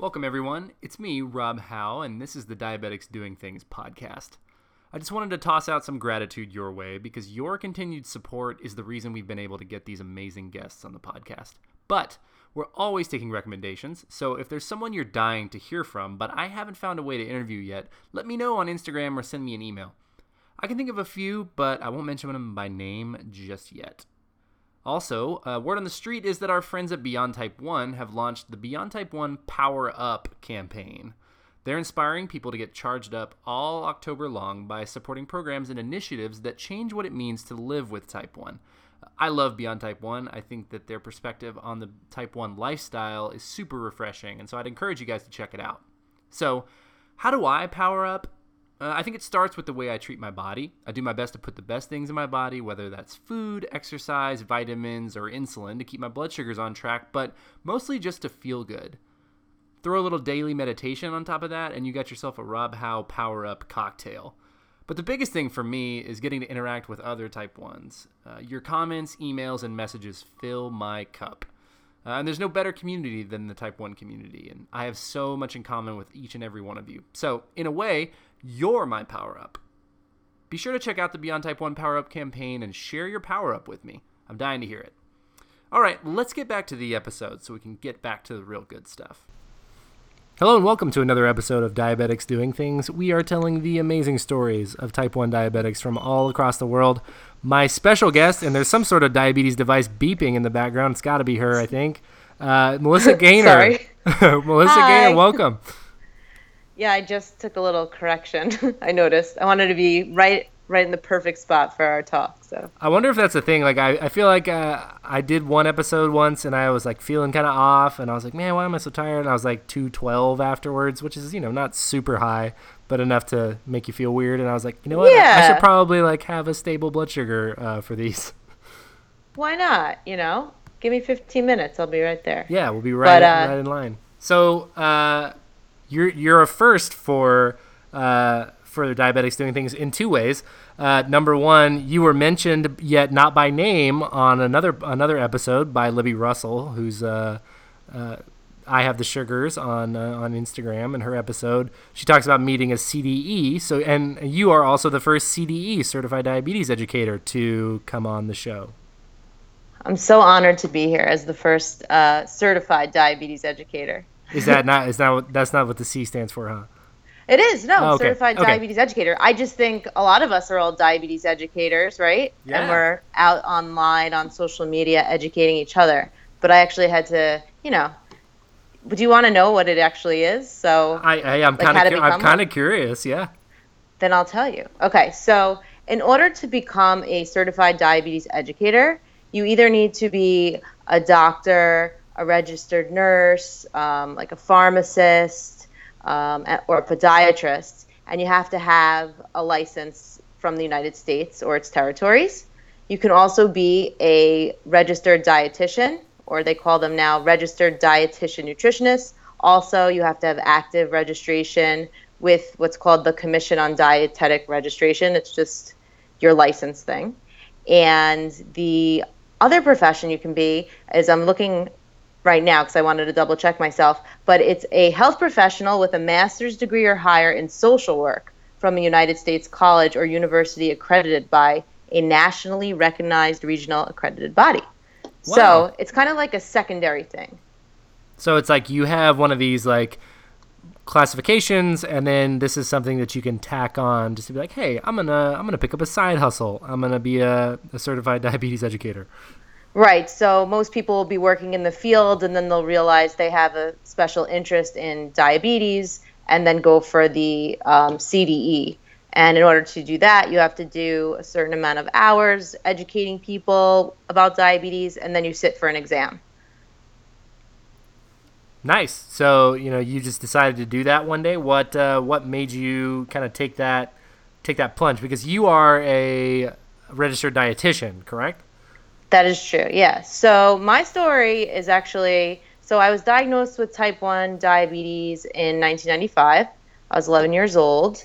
Welcome, everyone. It's me, Rob Howe, and this is the Diabetics Doing Things podcast. I just wanted to toss out some gratitude your way because your continued support is the reason we've been able to get these amazing guests on the podcast. But we're always taking recommendations, so if there's someone you're dying to hear from, but I haven't found a way to interview yet, let me know on Instagram or send me an email. I can think of a few, but I won't mention them by name just yet. Also, uh, word on the street is that our friends at Beyond Type 1 have launched the Beyond Type 1 Power Up campaign. They're inspiring people to get charged up all October long by supporting programs and initiatives that change what it means to live with Type 1. I love Beyond Type 1. I think that their perspective on the Type 1 lifestyle is super refreshing, and so I'd encourage you guys to check it out. So, how do I power up? Uh, I think it starts with the way I treat my body. I do my best to put the best things in my body, whether that's food, exercise, vitamins, or insulin to keep my blood sugars on track, but mostly just to feel good. Throw a little daily meditation on top of that, and you got yourself a Rob Howe Power Up cocktail. But the biggest thing for me is getting to interact with other Type 1s. Uh, your comments, emails, and messages fill my cup. Uh, and there's no better community than the Type 1 community, and I have so much in common with each and every one of you. So, in a way, you're my power up. Be sure to check out the Beyond Type 1 Power Up campaign and share your power up with me. I'm dying to hear it. All right, let's get back to the episode so we can get back to the real good stuff. Hello and welcome to another episode of Diabetics Doing Things. We are telling the amazing stories of type 1 diabetics from all across the world. My special guest, and there's some sort of diabetes device beeping in the background. It's got to be her, I think. Uh, Melissa Gaynor. Sorry. Melissa Hi. Gaynor, welcome. Yeah, I just took a little correction. I noticed. I wanted to be right right in the perfect spot for our talk. So I wonder if that's the thing. Like, I, I feel like uh, I did one episode once and I was like feeling kind of off, and I was like, man, why am I so tired? And I was like 212 afterwards, which is, you know, not super high, but enough to make you feel weird. And I was like, you know what? I- I should probably like have a stable blood sugar uh, for these. why not? You know, give me 15 minutes. I'll be right there. Yeah, we'll be right, But, uh, right in line. So, uh, you're you're a first for uh, for diabetics doing things in two ways. Uh, number one, you were mentioned yet not by name on another another episode by Libby Russell, who's uh, uh, I have the sugars on uh, on Instagram. In her episode, she talks about meeting a CDE. So, and you are also the first CDE certified diabetes educator to come on the show. I'm so honored to be here as the first uh, certified diabetes educator. Is that not? Is that what, that's not what the C stands for, huh? It is no Oh, okay. certified Okay. diabetes educator. I just think a lot of us are all diabetes educators, right? Yeah. And we're out online on social media educating each other. But I actually had to, you know. Do you want to know what it actually is? So I, I am Like kind of I'm kind of curious. Yeah. Then I'll tell you. Okay, so in order to become a certified diabetes educator, you either need to be a doctor, a registered nurse, um, like a pharmacist, um, or a podiatrist, and you have to have a license from the United States or its territories. You can also be a registered dietitian, or they call them now registered dietitian nutritionist. Also, you have to have active registration with what's called the Commission on Dietetic Registration. It's just your license thing. And the other profession you can be is I'm looking right now because I wanted to double check myself, but it's a health professional with a master's degree or higher in social work from a United States college or university accredited by a nationally recognized regional accredited body. Wow. So it's kind of like a secondary thing. So it's like you have one of these like classifications, and then this is something that you can tack on just to be like, hey, I'm gonna I'm gonna pick up a side hustle. I'm gonna be a, a certified diabetes educator. Right. So most people will be working in the field and then they'll realize they have a special interest in diabetes and then go for the um, CDE. And in order to do that, you have to do a certain amount of hours educating people about diabetes and then you sit for an exam. Nice. So you know you just decided to do that one day. What uh, what made you kind of take that take that plunge? Because you are a registered dietitian, correct? That is true. Yeah. So my story is actually so I was diagnosed with type 1 diabetes in 1995. I was 11 years old.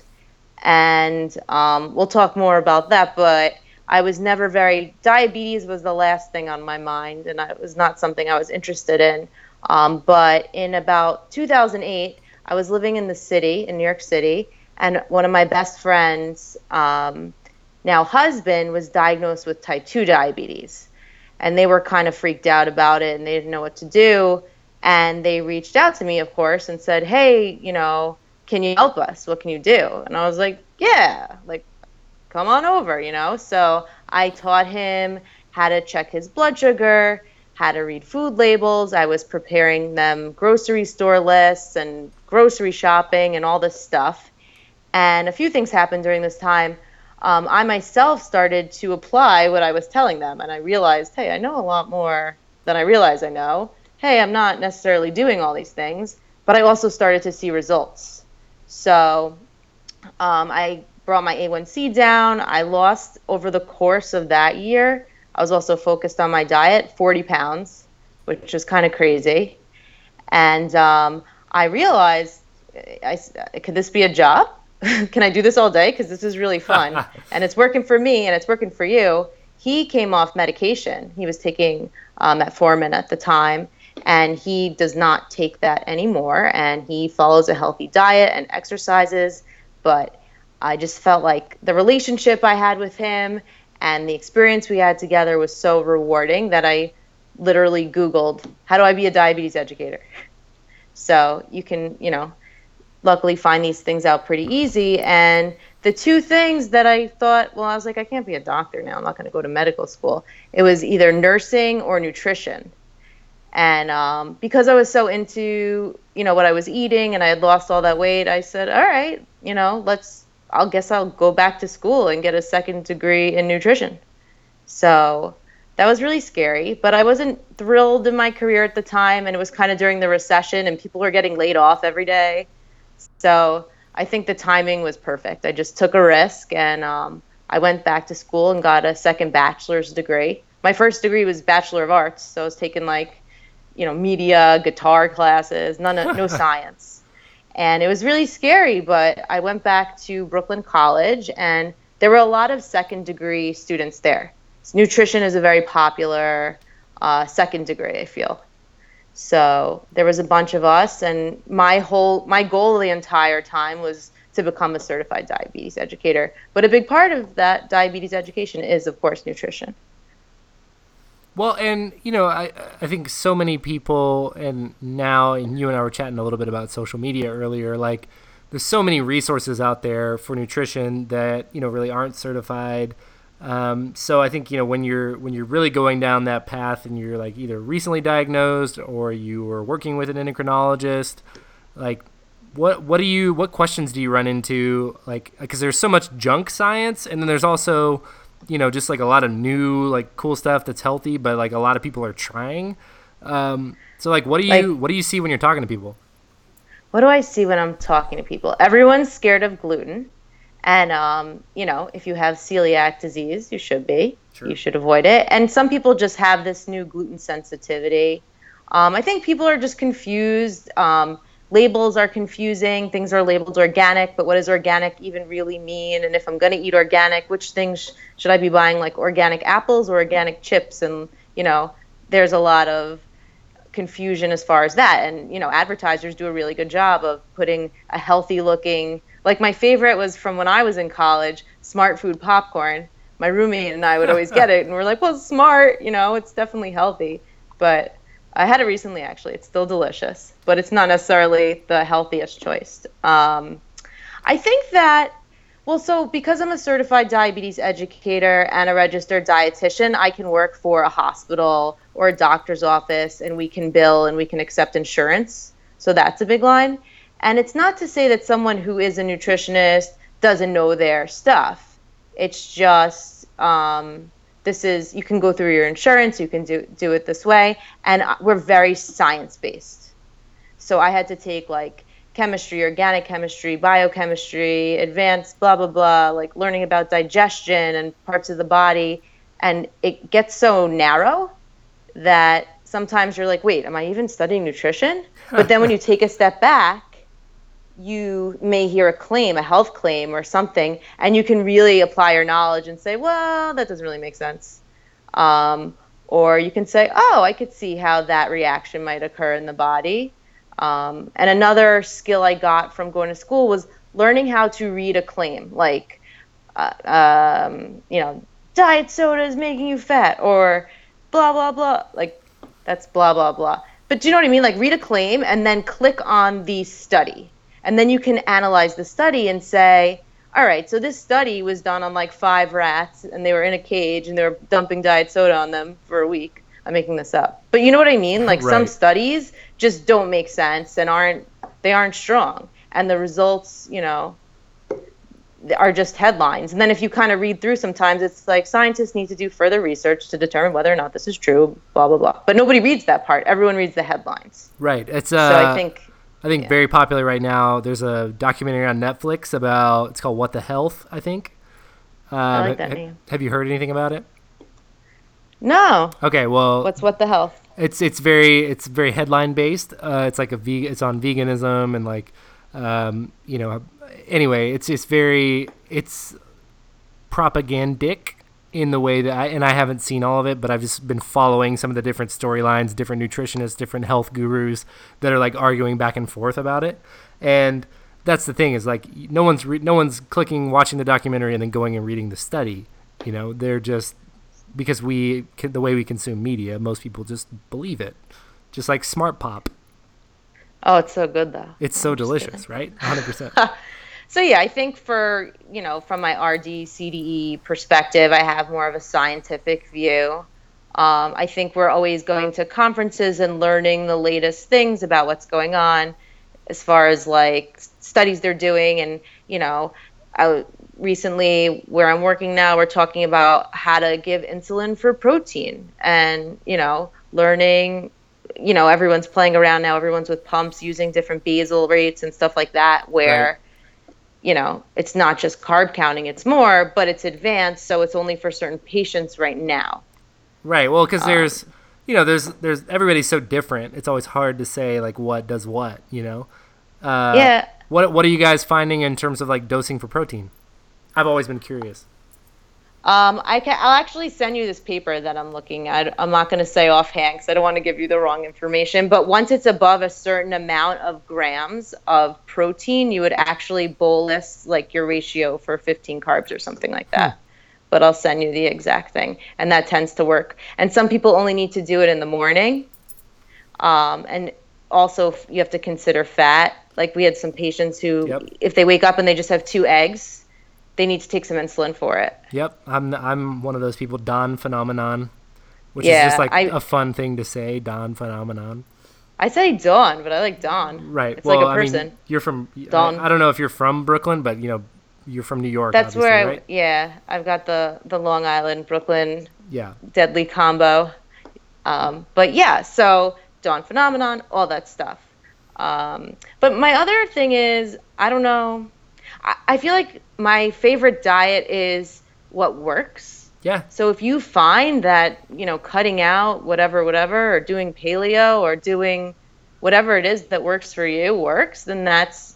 And um, we'll talk more about that. But I was never very, diabetes was the last thing on my mind. And it was not something I was interested in Um, but in about 2008, I was living in the city, in New York City, and one of my best friends, um, now husband, was diagnosed with type 2 diabetes. And they were kind of freaked out about it and they didn't know what to do. And they reached out to me, of course, and said, Hey, you know, can you help us? What can you do? And I was like, Yeah, like, come on over, you know? So I taught him how to check his blood sugar, how to read food labels. I was preparing them grocery store lists and grocery shopping and all this stuff. And a few things happened during this time. Um, I myself started to apply what I was telling them, and I realized, hey, I know a lot more than I realize I know. Hey, I'm not necessarily doing all these things, but I also started to see results. So um, I brought my A1C down. I lost over the course of that year. I was also focused on my diet, 40 pounds, which was kind of crazy. And um, I realized, I, could this be a job? Can I do this all day? Because this is really fun. and it's working for me and it's working for you. He came off medication. He was taking um, metformin at the time and he does not take that anymore and he follows a healthy diet and exercises but i just felt like the relationship i had with him and the experience we had together was so rewarding that i literally googled how do i be a diabetes educator so you can you know luckily find these things out pretty easy and the two things that i thought well i was like i can't be a doctor now i'm not going to go to medical school it was either nursing or nutrition and um, because I was so into, you know, what I was eating and I had lost all that weight, I said, all right, you know, let's, I'll guess I'll go back to school and get a second degree in nutrition. So that was really scary, but I wasn't thrilled in my career at the time. And it was kind of during the recession and people were getting laid off every day. So I think the timing was perfect. I just took a risk and um, I went back to school and got a second bachelor's degree. My first degree was Bachelor of Arts, so I was taking like you know, media, guitar classes, none of, no science. And it was really scary, but I went back to Brooklyn College and there were a lot of second degree students there. So nutrition is a very popular uh, second degree, I feel. So there was a bunch of us, and my whole my goal the entire time was to become a certified diabetes educator. But a big part of that diabetes education is, of course, nutrition. Well, and you know, I I think so many people, and now, and you and I were chatting a little bit about social media earlier. Like, there's so many resources out there for nutrition that you know really aren't certified. Um, so I think you know when you're when you're really going down that path, and you're like either recently diagnosed or you were working with an endocrinologist, like what what do you what questions do you run into? Like, because there's so much junk science, and then there's also you know just like a lot of new like cool stuff that's healthy but like a lot of people are trying. Um, so like what do you like, what do you see when you're talking to people? What do i see when i'm talking to people? Everyone's scared of gluten and um, you know if you have celiac disease you should be sure. you should avoid it and some people just have this new gluten sensitivity um, i think people are just confused um, labels are confusing. Things are labeled organic, but what does organic even really mean? And if I'm going to eat organic, which things should I be buying, like organic apples or organic chips? And, you know, there's a lot of confusion as far as that. And, you know, advertisers do a really good job of putting a healthy looking, like my favorite was from when I was in college, smart food popcorn. My roommate and I would always get it, and we're like, well, smart, you know, it's definitely healthy. But I had it recently, actually. It's still delicious, but it's not necessarily the healthiest choice. Um, I think that, well, so because I'm a certified diabetes educator and a registered dietitian, I can work for a hospital or a doctor's office and we can bill and we can accept insurance. So that's a big line. And it's not to say that someone who is a nutritionist doesn't know their stuff. It's just, um, this is you can go through your insurance you can do do it this way. And we're very science based so i had to take like chemistry organic chemistry biochemistry advanced blah blah blah like learning about digestion and parts of the body. And it gets so narrow that sometimes you're like wait am i even studying nutrition? But then when you take a step back you may hear a claim, a health claim or something, and you can really apply your knowledge and say, well, that doesn't really make sense. Um, or you can say, oh, I could see how that reaction might occur in the body. Um, and another skill I got from going to school was learning how to read a claim, like, uh, um, you know, diet soda is making you fat, or blah, blah, blah. Like, that's blah, blah, blah. But do you know what I mean? Like, read a claim and then click on the study. And then you can analyze the study and say, all right, so this study was done on like five rats and they were in a cage and they were dumping diet soda on them for a week. I'm making this up. But you know what I mean? Like right. some studies just don't make sense and aren't they aren't strong. And the results, you know, are just headlines. And then if you kind of read through sometimes it's like scientists need to do further research to determine whether or not this is true, blah blah blah. But nobody reads that part. Everyone reads the headlines. Right. It's uh So I think I think yeah. very popular right now. There's a documentary on Netflix about it's called What the Health, I think. Um, I like that name. Have you heard anything about it? No. Okay, well, what's What the Health? It's it's very it's very headline based. Uh, it's like a ve- it's on veganism and like um, you know anyway, it's it's very it's propagandic in the way that I, and I haven't seen all of it, but I've just been following some of the different storylines, different nutritionists, different health gurus that are like arguing back and forth about it. And that's the thing is like no one's re- no one's clicking watching the documentary and then going and reading the study. You know, they're just because we the way we consume media, most people just believe it. Just like Smart Pop. Oh, it's so good though. It's so delicious, right? 100%. so yeah, I think for you know from my RD CDE perspective, I have more of a scientific view. Um, I think we're always going to conferences and learning the latest things about what's going on, as far as like studies they're doing, and you know, I recently where I'm working now, we're talking about how to give insulin for protein, and you know, learning you know everyone's playing around now everyone's with pumps using different basal rates and stuff like that where you know, it's not just carb counting, it's more, but it's advanced, so it's only for certain patients right now. Right. Well, because um, there's, you know, there's there's everybody's so different. It's always hard to say like what does what, you know. Uh, yeah. What What are you guys finding in terms of like dosing for protein? I've always been curious. Um, I can. I'll actually send you this paper that I'm looking at. I'm not going to say offhand because I don't want to give you the wrong information. But once it's above a certain amount of grams of protein, you would actually bolus like your ratio for 15 carbs or something like that. Hmm. But I'll send you the exact thing, and that tends to work. And some people only need to do it in the morning. Um, and also, you have to consider fat. Like we had some patients who, yep. if they wake up and they just have two eggs they need to take some insulin for it. Yep, I'm I'm one of those people. Dawn phenomenon, which yeah, is just like I, a fun thing to say. Dawn phenomenon. I say Dawn, but I like Dawn. Right. It's well, like a person. I mean, you're from Dawn. I, I, don't know if you're from Brooklyn, but you know, you're from New York. That's where I. Right? Yeah, I've got the the Long Island Brooklyn. Yeah. Deadly combo. Um, but yeah, so Dawn phenomenon, all that stuff. Um, but my other thing is, I don't know. I, feel like my favorite diet is what works. Yeah. So if you find that, you know, cutting out whatever, whatever, or doing paleo or doing whatever it is that works for you works, then that's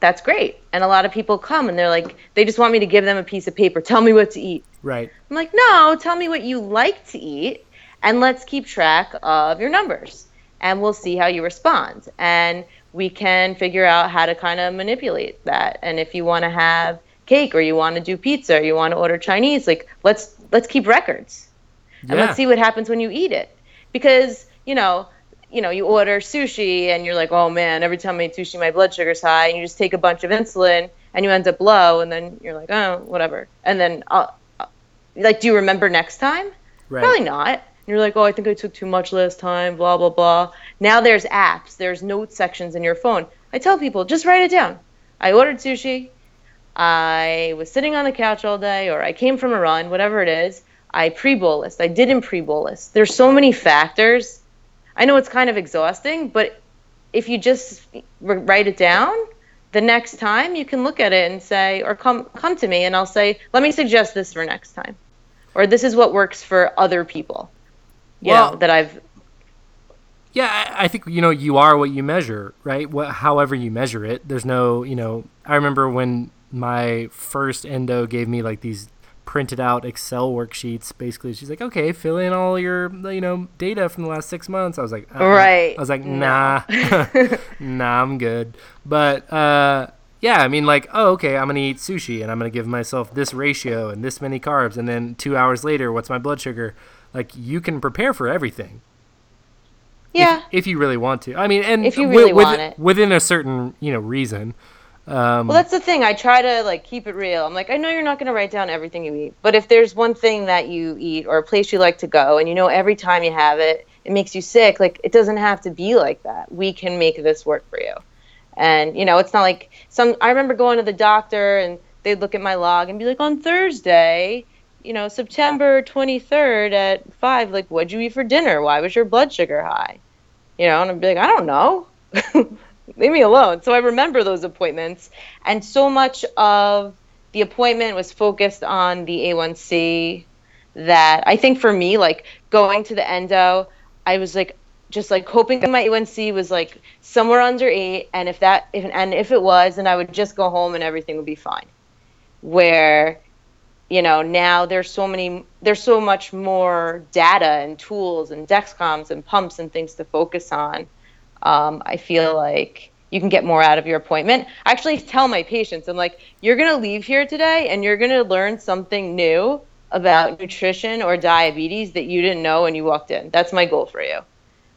that's great. And a lot of people come and they're like, they just want me to give them a piece of paper. Tell me what to eat. Right. I'm like, no, tell me what you like to eat and let's keep track of your numbers and we'll see how you respond. And we can figure out how to kind of manipulate that. And if you want to have cake or you want to do pizza or you want to order Chinese, like let's let's keep records. And let's see what happens when you eat it. Because, you know, you know, you order sushi and you're like, "Oh man, every time I eat sushi my blood sugar's high." And you just take a bunch of insulin and you end up low and then you're like, "Oh, whatever." And then uh, uh like do you remember next time? Right. Probably not you're like, oh, I think I took too much last time, blah, blah, blah. Now there's apps, there's note sections in your phone. I tell people, just write it down. I ordered sushi. I was sitting on the couch all day, or I came from a run, whatever it is. I pre bolus. I didn't pre bolus. There's so many factors. I know it's kind of exhausting, but if you just write it down, the next time you can look at it and say, or come come to me and I'll say, let me suggest this for next time, or this is what works for other people you well, know, that I've. Yeah, I think you know you are what you measure, right? What, however you measure it, there's no, you know. I remember when my first endo gave me like these printed out Excel worksheets. Basically, she's like, "Okay, fill in all your you know data from the last six months." I was like, uh, Right. I was like, "Nah, nah, I'm good." But uh, yeah, I mean, like, oh, okay, I'm gonna eat sushi and I'm gonna give myself this ratio and this many carbs, and then two hours later, what's my blood sugar? Like, you can prepare for everything Yeah. if you really want to. I mean, and If you really with- want it. within a certain you know reason. Um, Well, that's the thing. I try to like keep it real. I'm like, I know you're not going to write down everything you eat, but if there's one thing that you eat or a place you like to go, and you know every time you have it, it makes you sick. Like it doesn't have to be like that. We can make this work for you. And you know, it's not like some. I remember going to the doctor and they'd look at my log and be like, on Thursday, you know, September 23rd at five, like, what'd you eat for dinner? Why was your blood sugar high? You know, and I'd be like, I don't know. Leave me alone. So I remember those appointments, and so much of the appointment was focused on the A1C that I think for me, like going to the endo, I was like just like hoping my A1C was like somewhere under eight, and if that if and if it was, then I would just go home and everything would be fine. Where you know now there's so many there's so much more data and tools and dexcoms and pumps and things to focus on. Um, i feel like you can get more out of your appointment. I actually tell my patients i'm like you're going to leave here today and you're going to learn something new about nutrition or diabetes that you didn't know when you walked in. That's my goal for you.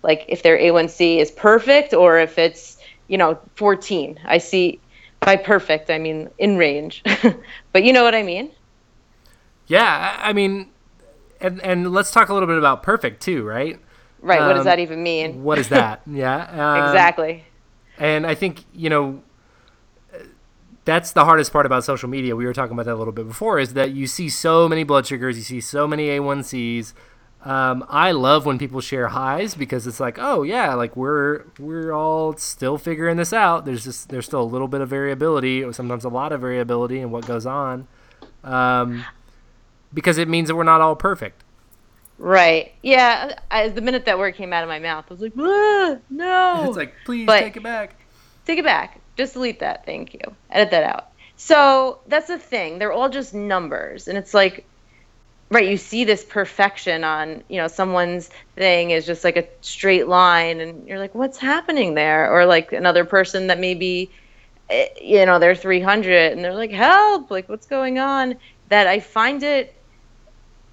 Like if their a1c is perfect or if it's you know 14 i see by perfect i mean in range. But you know what i mean yeah, I mean, and and let's talk a little bit about perfect too, right? Right. what does Um, that even mean? What is that? yeah, um, exactly. And I think you know that's the hardest part about social media. We were talking about that a little bit before. Is that you see so many blood sugars, you see so many A1Cs. Um, I love when people share highs because it's like, oh yeah, like we're we're all still figuring this out. There's just there's still a little bit of variability, or sometimes a lot of variability in what goes on, um, because it means that we're not all perfect. Right. Yeah. I, the minute that word came out of my mouth, I was like, "Ah, no. It's like, please But- take it back. Take it back. Just delete that. Thank you. Edit that out. So that's the thing. They're all just numbers. And it's like, right, you see this perfection on, you know, someone's thing is just like a straight line. And you're like, what's happening there? Or like another person that maybe, eh, you know, they're 300 and they're like, help, like, what's going on? That I find it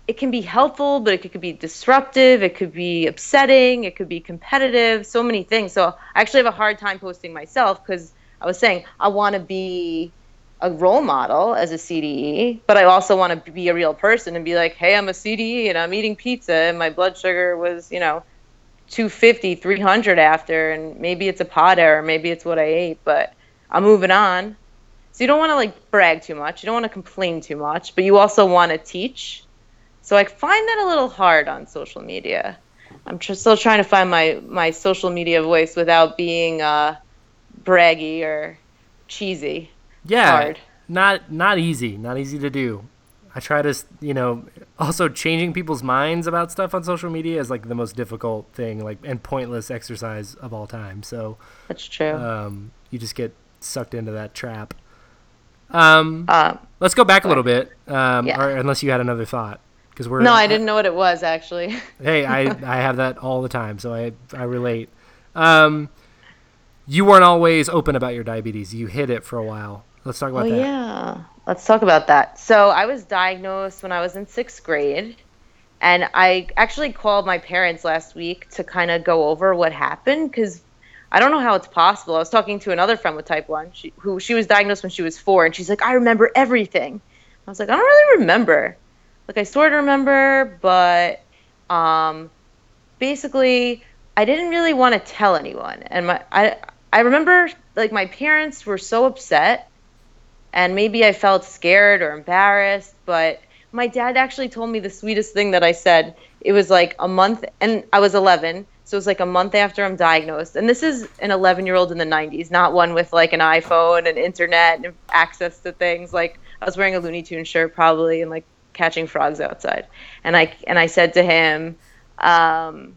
it can be helpful, but it could, be disruptive. It could be upsetting. It could be competitive. So many things. So I actually have a hard time posting myself because I was saying I want to be a role model as a CDE, but I also want to be a real person and be like, hey, I'm a CDE and I'm eating pizza and my blood sugar was, you know, 250, 300 after, and maybe it's a pod error, maybe it's what I ate, but I'm moving on. So you don't want to like brag too much. You don't want to complain too much, but you also want to teach. So I find that a little hard on social media. I'm tr- still trying to find my my social media voice without being uh, braggy or cheesy. Yeah, hard. not not easy, not easy to do. I try to, you know, also changing people's minds about stuff on social media is like the most difficult thing, like and pointless exercise of all time. So That's true. um, you just get sucked into that trap. Um, um, let's go back a little bit, um, Yeah. or unless you had another thought, because we're no, I didn't know what it was actually. hey, I, I have that all the time, so I I relate. Um, you weren't always open about your diabetes. You hid it for a while. Let's talk about Oh that. yeah, let's talk about that. So I was diagnosed when I was in sixth grade, and I actually called my parents last week to kind of go over what happened because I don't know how it's possible. I was talking to another friend with type one, she, who she was diagnosed when she was four, and she's like, "I remember everything." I was like, "I don't really remember. Like I sort of remember, but um, basically, I didn't really want to tell anyone, and my I I remember like my parents were so upset and maybe I felt scared or embarrassed, but my dad actually told me the sweetest thing that I said. It was like a month, and I was 11, so it was like a month after I'm diagnosed. And this is an 11 year old in the 90s, not one with like an iPhone and internet and access to things. Like I was wearing a Looney Tunes shirt probably and like catching frogs outside. And I and I said to him, um,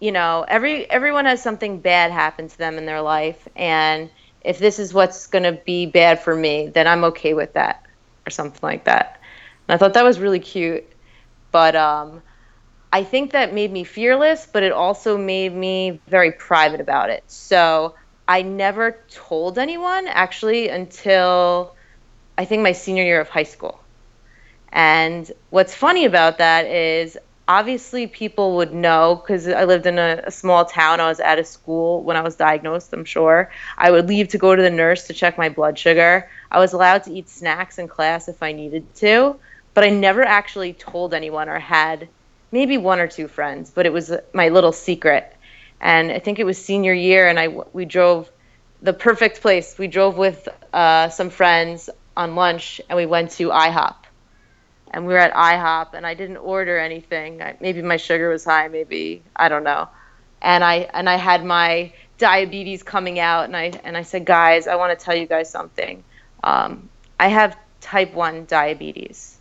you know, every everyone has something bad happen to them in their life, and if this is what's going to be bad for me, then I'm okay with that, or something like that. And I thought that was really cute. But um, I think that made me fearless, but it also made me very private about it. So I never told anyone actually until I think my senior year of high school. And what's funny about that is obviously people would know because I lived in a, a, small town. I was at a school when I was diagnosed, I'm sure. I would leave to go to the nurse to check my blood sugar. I was allowed to eat snacks in class if I needed to, but I never actually told anyone or had maybe one or two friends, but it was my little secret. And I think it was senior year, and I we drove the perfect place. We drove with uh, some friends on lunch, and we went to IHOP and we were at IHOP and I didn't order anything. Maybe my sugar was high, maybe I don't know. And I and I had my diabetes coming out, and I and I said, guys, I want to tell you guys something. Um, I have type one diabetes.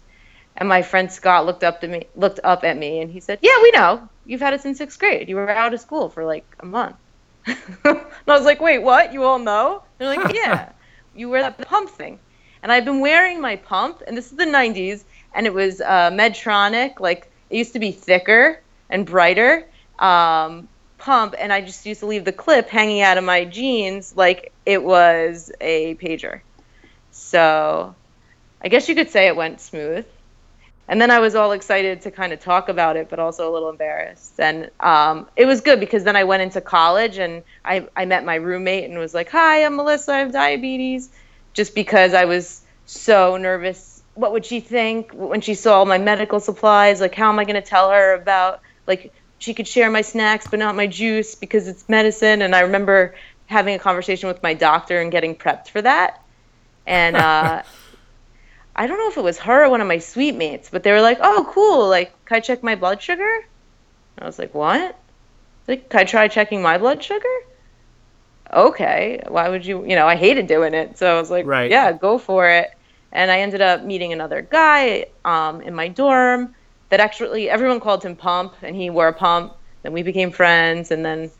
And my friend Scott looked up to me, looked up at me, and he said, "Yeah, we know. You've had it since sixth grade. You were out of school for like a month." and I was like, "Wait, what? You all know?" They're like, "Yeah, you wear that pump thing." And I've been wearing my pump, and this is the '90s, and it was uh, Medtronic. Like it used to be thicker and brighter um, pump, and I just used to leave the clip hanging out of my jeans like it was a pager. So I guess you could say it went smooth. And then I was all excited to kind of talk about it, but also a little embarrassed. And um, it was good because then I went into college and I, I met my roommate and was like, Hi, I'm Melissa, I have diabetes. Just because I was so nervous what would she think when she saw all my medical supplies? Like, how am I going to tell her about, like, she could share my snacks but not my juice because it's medicine. And I remember having a conversation with my doctor and getting prepped for that. And uh, I don't know if it was her or one of my suite mates, but they were like, oh, cool. Like, can I check my blood sugar? And I was like, what? Like, can I try checking my blood sugar? Okay. Why would you? You know, I hated doing it. So I was like, right. yeah, go for it and I ended up meeting another guy um, in my dorm that actually everyone called him Pump, and he wore a pump. Then we became friends, and then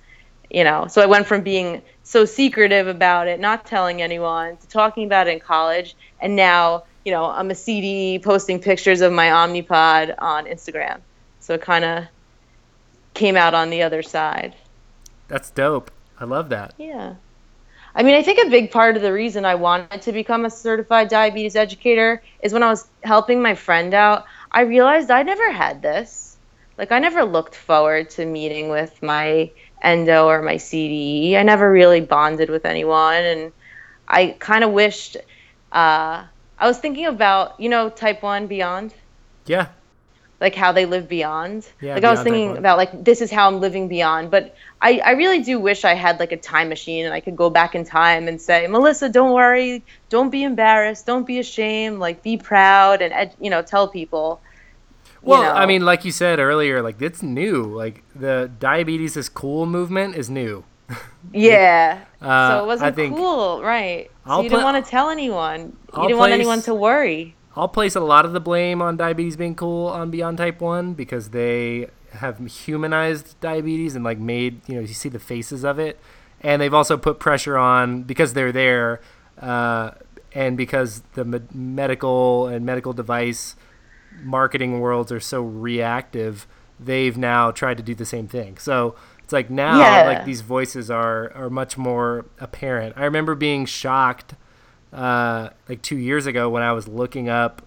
you know, so I went from being so secretive about it, not telling anyone, to talking about it in college, and now you know I'm a CD posting pictures of my Omnipod on Instagram. So it kind of came out on the other side. That's dope. I love that. Yeah. I mean, I think a big part of the reason I wanted to become a certified diabetes educator is when I was helping my friend out, I realized I never had this. Like, I never looked forward to meeting with my endo or my CDE. I never really bonded with anyone. And I kind of wished, uh, I was thinking about, you know, type 1 beyond? Yeah like how they live beyond. Yeah, like I was thinking about like this is how I'm living beyond, but I, I really do wish I had like a time machine and I could go back in time and say, Melissa, don't worry, don't be embarrassed, don't be ashamed, like be proud and ed- you know tell people. Well, know. I mean, like you said earlier, like it's new. Like the diabetes is cool movement is new. yeah. Uh, so it wasn't cool, right? So you didn't want to tell anyone. You I'll didn't place, want anyone to worry. I'll place a lot of the blame on diabetes being cool on Beyond Type 1 because they have humanized diabetes and like made, you know, you see the faces of it. And they've also put pressure on because they're there uh, and because the me- medical and medical device marketing worlds are so reactive, they've now tried to do the same thing. So it's like now yeah. like these voices are are much more apparent. I remember being shocked uh, like two years ago when I was looking up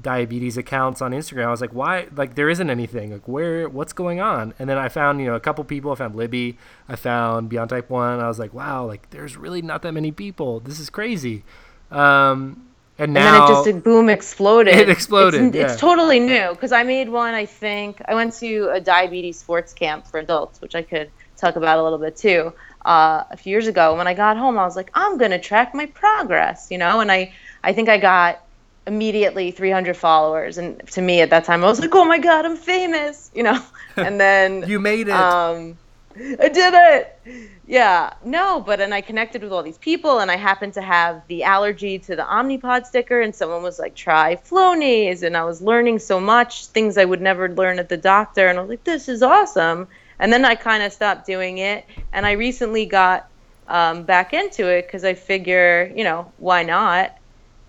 diabetes accounts on Instagram. I was like, why? Like, there isn't anything. Like, where? What's going on? And then I found, you know, a couple people. I found Libby. I found Beyond Type One. I was like, wow, like, there's really not that many people. This is crazy. Um, and now and then it just boom exploded. It exploded. It's, yeah. it's totally new because I made one. I think I went to a diabetes sports camp for adults, which I could talk about a little bit too uh, a few years ago. When I got home, I was like, I'm going to track my progress, you know? And I, I think I got immediately 300 followers. And to me at that time, I was like, oh my God, I'm famous, you know? And then. you made it. Um, I did it. Yeah, no, but and I connected with all these people, and I happened to have the allergy to the Omnipod sticker, and someone was like, "Try Flonase," and I was learning so much things I would never learn at the doctor, and I was like, "This is awesome." And then I kind of stopped doing it. And I recently got um, back into it because I figure, you know, why not?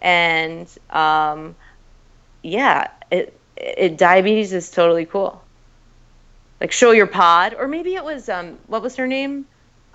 And um, yeah, it, it diabetes is totally cool. Like show your pod, or maybe it was um, what was her name?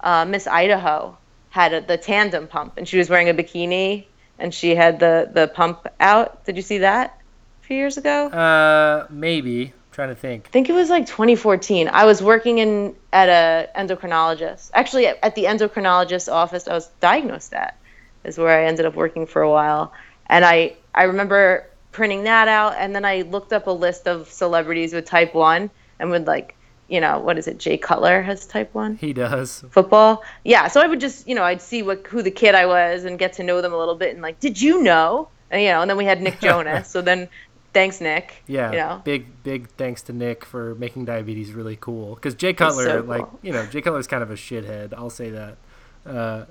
Uh, Miss Idaho had a, the tandem pump, and she was wearing a bikini, and she had the the pump out. Did you see that a few years ago? Uh, maybe. I'm trying to think. I think it was like 2014. I was working in at a endocrinologist. Actually, at, at the endocrinologist office, I was diagnosed at. Is where I ended up working for a while, and I I remember printing that out, and then I looked up a list of celebrities with type one, and would like you know, what is it? Jay Cutler has type one. He does football. Yeah, so I would just, you know, I'd see what who the kid I was and get to know them a little bit and like, did you know? And, you know, and then we had Nick Jonas. so then, thanks Nick. Yeah. You know, big big thanks to Nick for making diabetes really cool. Because Jay Cutler, so cool. like, you know, Jay Cutler's kind of a shithead. I'll say that. Uh,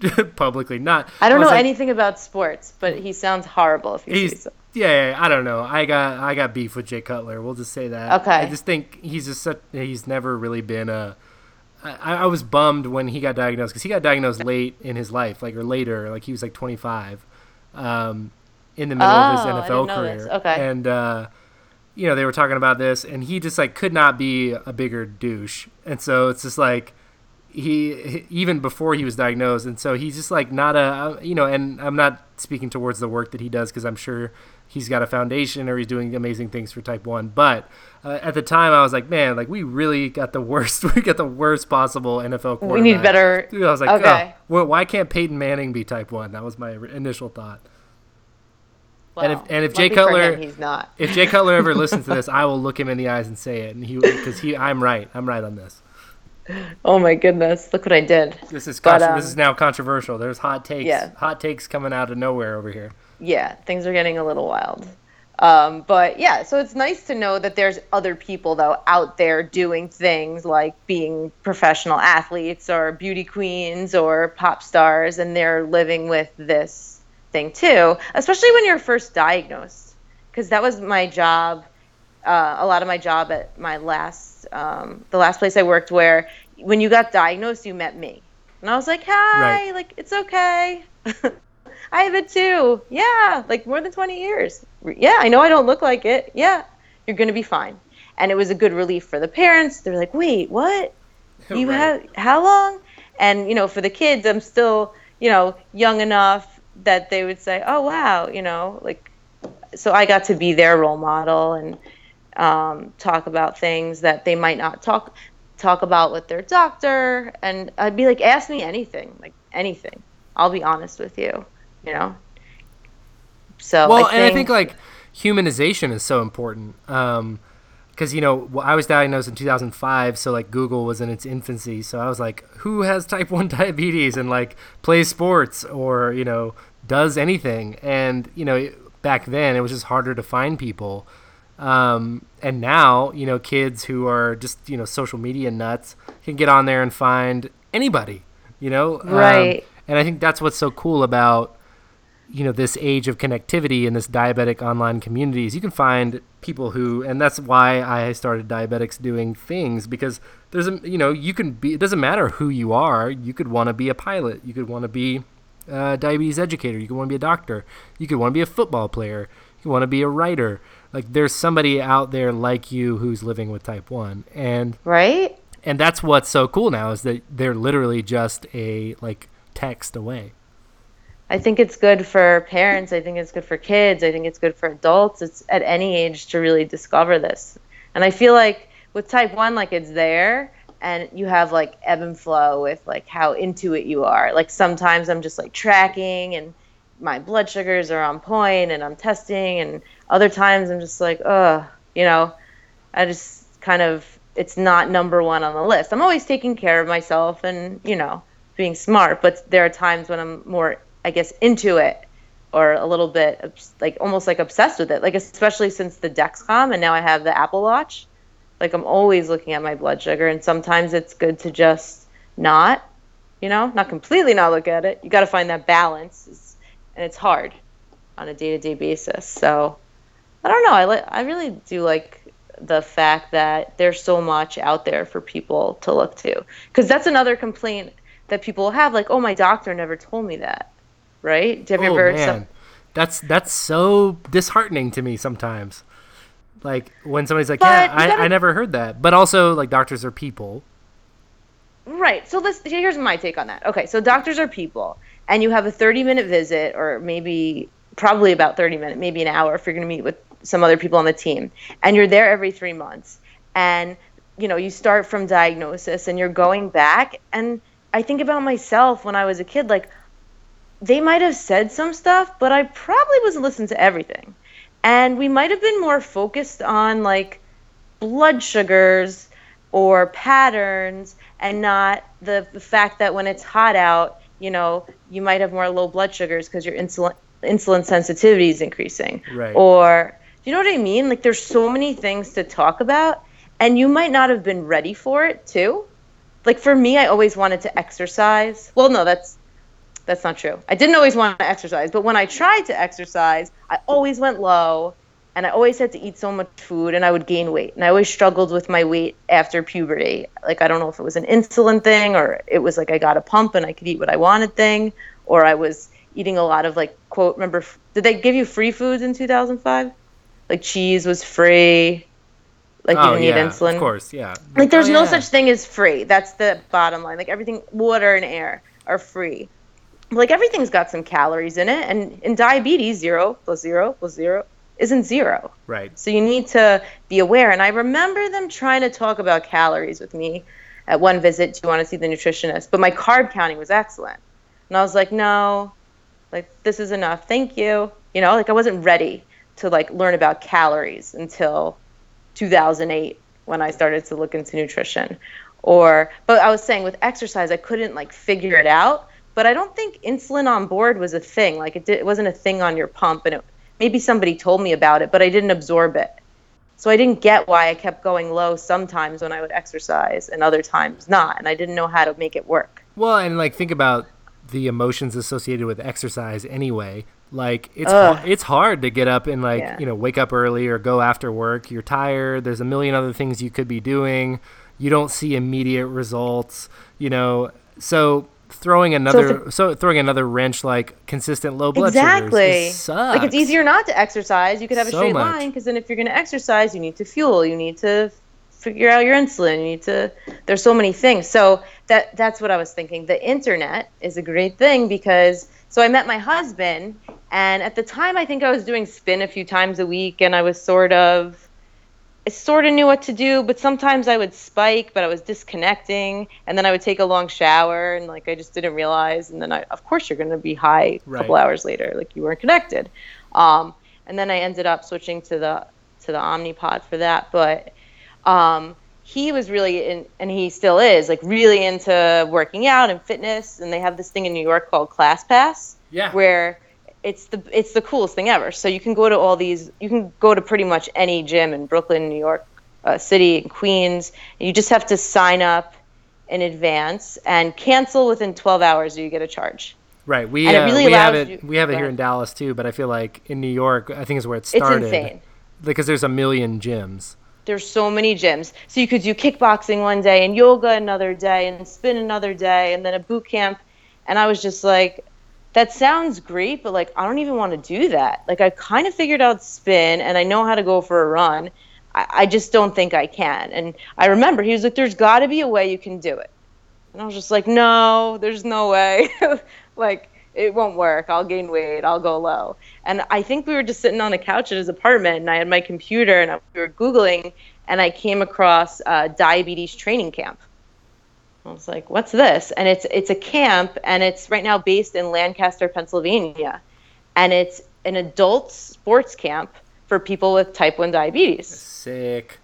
publicly. Not. I don't know like, anything about sports, but he sounds horrible if you he's, so. Yeah, yeah, I don't know. I got I got beef with Jay Cutler. We'll just say that. Okay. I just think he's just such, he's never really been a. I, I was bummed when he got diagnosed because he got diagnosed late in his life, like or later, like he was like 25, um, in the middle oh, of his NFL career. Okay. And uh, you know they were talking about this, and he just like could not be a bigger douche, and so it's just like he even before he was diagnosed and so he's just like not a you know and i'm not speaking towards the work that he does because i'm sure he's got a foundation or he's doing amazing things for type 1 but uh, at the time i was like man like we really got the worst we got the worst possible nfl we need better Dude, i was like okay. oh, well, why can't peyton manning be type 1 that was my initial thought well, and if and if Jay Cutler, him, he's not. if Jay Cutler ever listens to this, I will look him in the eyes and say it, and he because he, I'm right, I'm right on this oh my goodness! Look what I did. This is but, um, this is now controversial. There's hot takes. Yeah. hot takes coming out of nowhere over here. Yeah, things are getting a little wild. Um, but yeah, so it's nice to know that there's other people though out there doing things like being professional athletes or beauty queens or pop stars, and they're living with this thing too. Especially when you're first diagnosed, because that was my job. Uh, a lot of my job at my last um, the last place I worked where when you got diagnosed, you met me. And I was like, hi, right. like, it's okay. I have it too. Yeah, like more than 20 years. Yeah, I know I don't look like it. Yeah, you're going to be fine. And it was a good relief for the parents. They're like, wait, what? You right. have, how long? And, you know, for the kids, I'm still, you know, young enough that they would say, oh, wow, you know, like, so I got to be their role model. And, um, talk about things that they might not talk talk about with their doctor. And i'd be like ask me anything like anything. I'll be honest with you you know? So well I and i think like humanization is so important um because you know i was diagnosed in 2005 so like google was in its infancy. So i was like who has type 1 diabetes and like plays sports or you know does anything? And you know back then it was just harder to find people um, and now, you know, kids who are just, you know, social media nuts can get on there and find anybody, you know? Um, right. Um, and I think that's what's so cool about, you know, this age of connectivity and this diabetic online communities. You can find people who, and that's why I started Diabetics Doing Things because there's a, you know, you can be, it doesn't matter who you are. You could want to be a pilot. You could want to be a diabetes educator. You could want to be a doctor. You could want to be a football player. You want to be a writer. Like there's somebody out there like you who's living with type 1 and right? and that's what's so cool now is that they're literally just a like text away. I think it's good for parents. I think it's good for kids. I think it's good for adults. It's at any age to really discover this. And i feel like with type 1 like it's there and you have like ebb and flow with like how into it you are. Like sometimes i'm just like tracking and my blood sugars are on point and i'm testing and other times I'm just like, ugh, you know, I just kind of, it's not number one on the list. I'm always taking care of myself and, you know, being smart, but there are times when I'm more, I guess, into it or a little bit like almost like obsessed with it. Like, especially since the Dexcom and now I have the Apple Watch. Like, I'm always looking at my blood sugar, and sometimes it's good to just not, you know, not completely not look at it. You got to find that balance, and it's hard on a day to day basis. So, I don't know. I li- I really do like the fact that there's so much out there for people to look to. Because that's another complaint that people have, like, oh, my doctor never told me that, right? Do you oh, ever man. Some- That's that's so disheartening to me sometimes. Like when somebody's like, But "Yeah, I, gotta- I never heard that," but also like doctors are people. Right. So this here's my take on that. Okay, so doctors are people, and you have a 30 minute visit, or maybe probably about 30 minutes, maybe an hour if you're going to meet with some other people on the team, and you're there every three months, and you know you start from diagnosis, and you're going back, and I think about myself when I was a kid, like they might have said some stuff, but I probably wasn't listening to everything, and we might have been more focused on like blood sugars or patterns and not the, the fact that when it's hot out, you know, you might have more low blood sugars because your insulin insulin sensitivity is increasing. Right. Or do you know what I mean? Like there's so many things to talk about and you might not have been ready for it too. Like for me, I always wanted to exercise. Well, no, that's that's not true. I didn't always want to exercise, but when I tried to exercise, I always went low and I always had to eat so much food and I would gain weight. And I always struggled with my weight after puberty. Like I don't know if it was an insulin thing or it was like I got a pump and I could eat what I wanted thing or I was eating a lot of like quote remember did they give you free foods in 2005? Like cheese was free. Like you oh didn't yeah, need insulin. of course, yeah. Like there's Oh, no yeah. such thing as free. That's the bottom line. Like everything, water and air are free. Like everything's got some calories in it, and in diabetes, zero plus zero plus zero isn't zero. Right. So you need to be aware. And I remember them trying to talk about calories with me at one visit. Do you want to see the nutritionist? But my carb counting was excellent, and I was like, no, like this is enough. Thank you. You know, like I wasn't ready to like learn about calories until 2008 when I started to look into nutrition. Or, but I was saying with exercise, I couldn't like figure it out. But I don't think insulin on board was a thing. Like it, did, it wasn't a thing on your pump, and it, maybe somebody told me about it, but I didn't absorb it. So I didn't get why I kept going low sometimes when I would exercise and other times not, and I didn't know how to make it work. Well, and like think about the emotions associated with exercise anyway. Like it's Ugh. it's hard to get up and like Yeah. you know wake up early or go after work. You're tired. There's a million other things you could be doing. You don't see immediate results. You know, so throwing another so, throwing another wrench like consistent low blood exactly. sugars is- Like it's easier not to exercise. You could have a So straight much. line because then if you're going to exercise, you need to fuel. You need to figure out your insulin. You need to. There's so many things. So that that's what I was thinking. The internet is a great thing because so I met my husband, and at the time I think I was doing spin a few times a week, and I was sort of. I sort of knew what to do, but sometimes I would spike, but I was disconnecting, and then I would take a long shower, and like I just didn't realize, and then I, of course, you're going to be high a couple hours later, like you weren't connected. Um, and then I ended up switching to the to the Omnipod for that, but um, he was really in, and he still is like really into working out and fitness, and they have this thing in New York called ClassPass yeah. where it's the it's the coolest thing ever. So you can go to all these, you can go to pretty much any gym in Brooklyn, New York uh, City, and Queens. You just have to sign up in advance and cancel within 12 hours, or you get a charge. Right. We uh, really we have it you- we have it here in Dallas too, but I feel like in New York, I think is where it started. It's insane. Because there's a million gyms. There's so many gyms. So you could do kickboxing one day and yoga another day and spin another day and then a boot camp. And I was just like, that sounds great, but like I don't even want to do that. Like I kind of figured out spin and I know how to go for a run. I, I just don't think I can. And I remember he was like, "There's got to be a way you can do it." And I was just like, "No, there's no way. like it won't work. I'll gain weight. I'll go low." And I think we were just sitting on the couch at his apartment, and I had my computer, and I, we were googling, and I came across uh, diabetes training camp. I was like, "What's this?" And it's it's a camp, and it's right now based in Lancaster, Pennsylvania, and it's an adult sports camp for people with type one diabetes. Sick.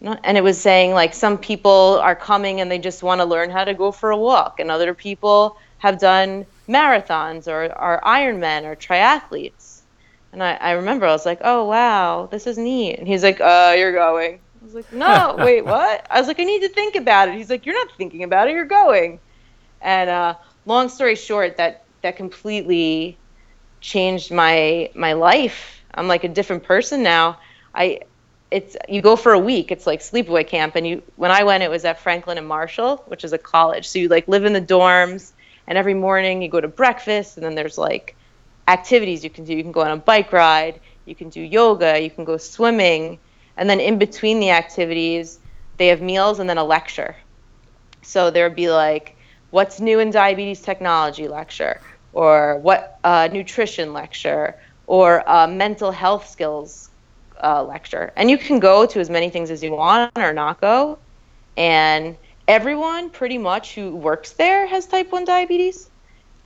And it was saying like some people are coming and they just want to learn how to go for a walk, and other people have done marathons or are Ironmen or triathletes. And I, I remember I was like, oh wow, this is neat. And he's like, uh, you're going. I was like, no, wait, what? I was like, I need to think about it. He's like, you're not thinking about it, you're going. And uh, long story short, that that completely changed my my life. I'm like a different person now. I it's you go for a week. It's like sleepaway camp, and you when I went, it was at Franklin and Marshall, which is a college. So you like live in the dorms, and every morning you go to breakfast, and then there's like activities you can do. You can go on a bike ride, you can do yoga, you can go swimming, and then in between the activities, they have meals and then a lecture. So there would be like, what's new in diabetes technology lecture, or what uh, nutrition lecture, or mental health skills uh, lecture. And you can go to as many things as you want or not go. And everyone pretty much who works there has type 1 diabetes.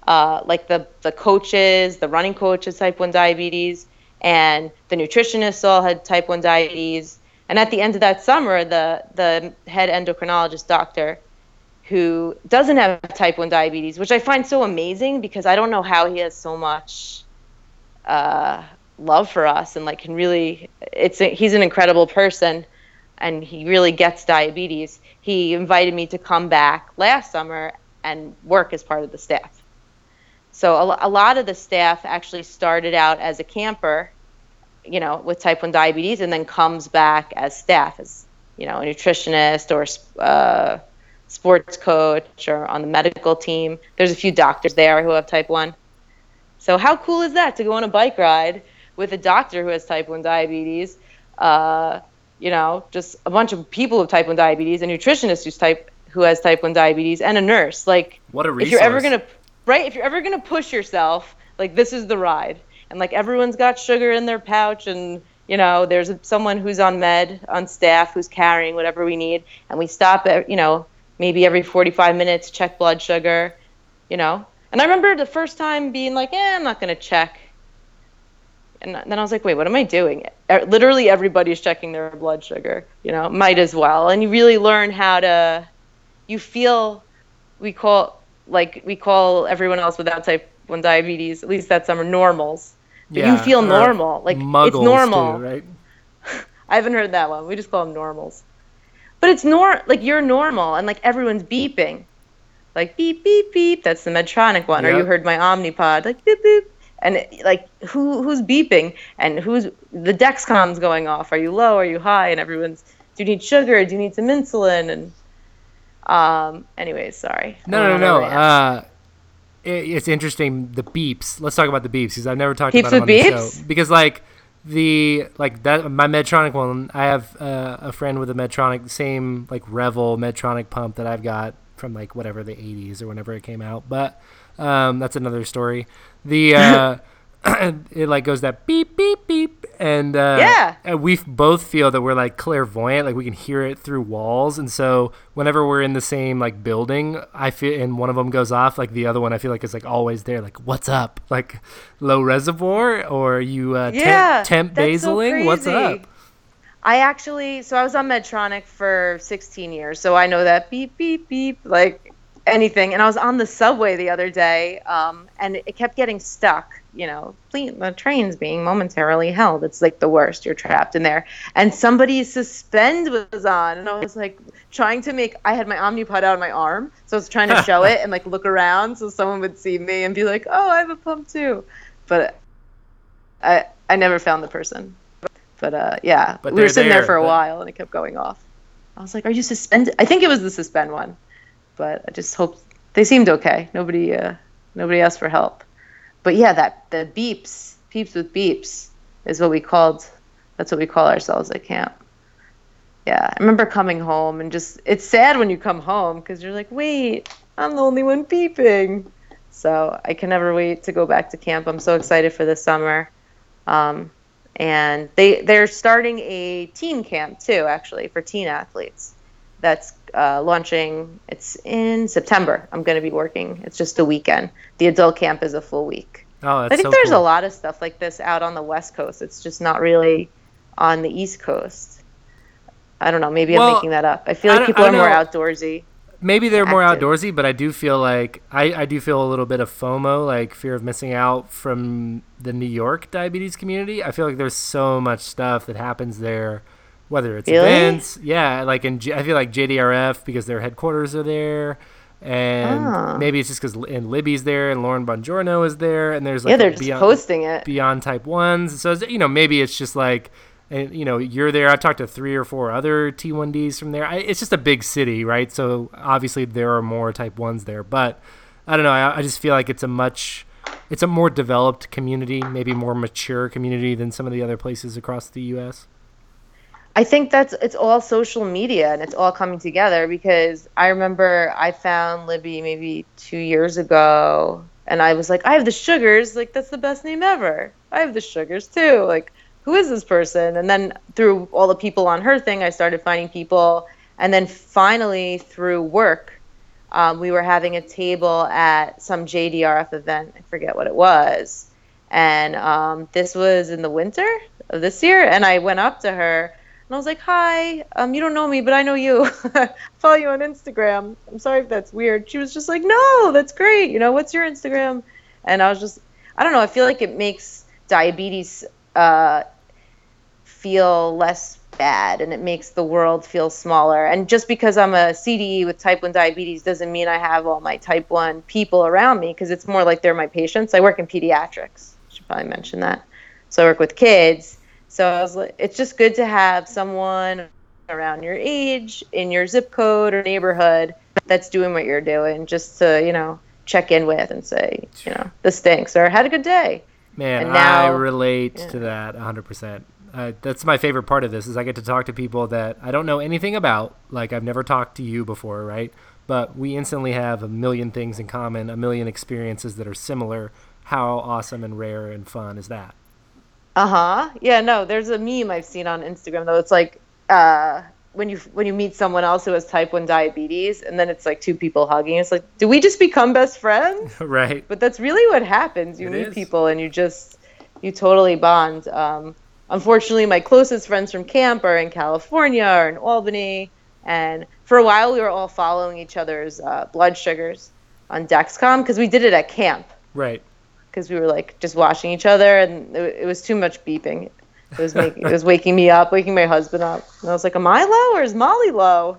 Uh, like the, the coaches, the running coach has type 1 diabetes, and the nutritionists all had type 1 diabetes. And at the end of that summer, the, the head endocrinologist doctor who doesn't have type 1 diabetes, which I find so amazing because I don't know how he has so much uh, love for us and like can really it's a, he's an incredible person and he really gets diabetes he invited me to come back last summer and work as part of the staff so a, a lot of the staff actually started out as a camper you know with type 1 diabetes and then comes back as staff as you know a nutritionist or uh, sports coach or on the medical team there's a few doctors there who have type 1 so how cool is that to go on a bike ride with a doctor who has type 1 diabetes, uh, you know, just a bunch of people with type 1 diabetes, a nutritionist who's type who has type 1 diabetes, and a nurse. Like, what a resource. if you're ever gonna, right? If you're ever gonna push yourself, like this is the ride, and like everyone's got sugar in their pouch, and you know, there's someone who's on med on staff who's carrying whatever we need, and we stop at, you know, maybe every 45 minutes, check blood sugar, you know. And I remember the first time being like, eh, I'm not gonna check and then I was like, wait, what am I doing? Literally everybody's checking their blood sugar, you know, might as well. And you really learn how to, you feel, we call, like, we call everyone else without type 1 diabetes, at least that summer, normals. But yeah, you feel normal. Like, it's normal. Too, right? I haven't heard that one. We just call them normals. But it's nor like you're normal and like everyone's beeping. Like beep beep beep. That's the Medtronic one. Yep. Or you heard my Omnipod like beep beep and like who who's beeping and who's the Dexcom's going off. Are you low? Are you high? And everyone's do you need sugar? Do you need some insulin? And um, anyways, sorry. No, no, no. Uh, it, it's interesting the beeps. Let's talk about the beeps because I've never talked about them on beeps? the show because like the like that my Medtronic one. I have uh, a friend with a Medtronic, same like Revel Medtronic pump that I've got from like whatever the 80s or whenever it came out, but um, that's another story. The uh, it like goes that beep beep beep, and uh, yeah, and we both feel that we're like clairvoyant, like we can hear it through walls, and so whenever we're in the same like building, I feel and one of them goes off, like the other one, I feel like is like always there, like what's up, like low reservoir, or you uh, yeah, temp, temp basaling, so what's up? I actually, so I was on Medtronic for 16 years, so I know that beep beep beep, like anything. And I was on the subway the other day, um, and it kept getting stuck. You know, the train's being momentarily held. It's like the worst. You're trapped in there. And somebody's suspend was on, and I was like trying to make. I had my Omnipod out on my arm, so I was trying to show it and like look around so someone would see me and be like, "Oh, I have a pump too." But I I never found the person. But uh, yeah, but we were sitting there, there for a but... while, and it kept going off. I was like, "Are you suspended?" I think it was the suspend one but I just hope they seemed okay. Nobody uh, nobody asked for help. But yeah, that the beeps, peeps with beeps, is what we called. That's what we call ourselves at camp. Yeah, I remember coming home and just it's sad when you come home because you're like, wait, I'm the only one peeping. So I can never wait to go back to camp. I'm so excited for the summer. Um, and they they're starting a teen camp too, actually, for teen athletes. That's uh, launching. It's in September. I'm going to be working. It's just a weekend. The adult camp is a full week. Oh, I think so there's cool. a lot of stuff like this out on the West Coast. It's just not really on the East Coast. I don't know. Maybe well, I'm making that up. I feel like I people I are more outdoorsy. Maybe they're more active. outdoorsy, but I do feel like I, I do feel a little bit of FOMO, like fear of missing out from the New York diabetes community. I feel like there's so much stuff that happens there whether it's really? events, yeah, like in I feel like JDRF because their headquarters are there, and Oh. maybe it's just because and Libby's there and Lauren Bongiorno is there, and there's like yeah, they're just beyond, posting it. beyond type ones. So you know maybe it's just like. And you know you're there. I talked to three or four other T1Ds from there. I, it's just a big city, right? So obviously there are more Type ones there, but I don't know. I, I just feel like it's a much it's a more developed community, maybe more mature community than some of the other places across the U.S. I think that's it's all social media and it's all coming together because I remember I found Libby maybe two years ago and I was like, I have the sugars, like that's the best name ever. I have the sugars too. Like, who is this person? And then through all the people on her thing, I started finding people. And then finally through work, um, we were having a table at some JDRF event. I forget what it was. And um, this was in the winter of this year. And I went up to her and I was like, "Hi, um, you don't know me, but I know you. follow you on Instagram. I'm sorry if that's weird." She was just like, "No, that's great. You know, what's your Instagram?" And I was just, I don't know. I feel like it makes diabetes uh, feel less bad, and it makes the world feel smaller. And just because I'm a CDE with type one diabetes doesn't mean I have all my type one people around me, because it's more like they're my patients. I work in pediatrics. I should probably mention that. So I work with kids so I was like, it's just good to have someone around your age, in your zip code or neighborhood that's doing what you're doing, just to you know check in with and say, you know, this stinks or had a good day. Man, now, I relate yeah. to that 100%. Uh, that's my favorite part of this is I get to talk to people that I don't know anything about. Like I've never talked to you before, right? But we instantly have a million things in common, a million experiences that are similar. How awesome and rare and fun is that? Uh huh. Yeah. No. There's a meme I've seen on Instagram though. It's like uh, when you when you meet someone else who has type one diabetes, and then it's like two people hugging. It's like, do we just become best friends? right. But that's really what happens. You it meet is. people and you just you totally bond. Um, unfortunately, my closest friends from camp are in California or in Albany, and for a while we were all following each other's uh, blood sugars on Dexcom because we did it at camp. Right because we were like just watching each other, and it, it was too much beeping. It was making, it was waking me up, waking my husband up, and I was like, "Am I low or is Molly low?"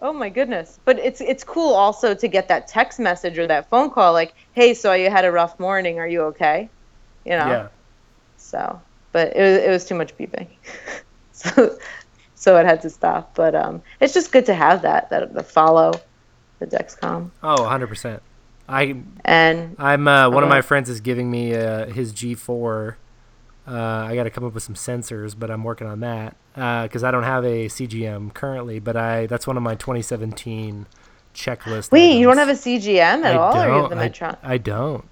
Oh my goodness! But it's it's cool also to get that text message or that phone call, like, "Hey, so you had a rough morning. Are you okay?" You know. Yeah. So, but it was it was too much beeping, so so it had to stop. But um, it's just good to have that that the follow, the Dexcom. Oh, 100 percent. I and I'm uh, one of my friends is giving me uh, his G4. Uh, I got to come up with some sensors, but I'm working on that because uh, I don't have a CGM currently. But I that's one of my 2017 checklist. Wait, items. you don't have a CGM at I all, don't, or you have the Medtronic? I, I don't.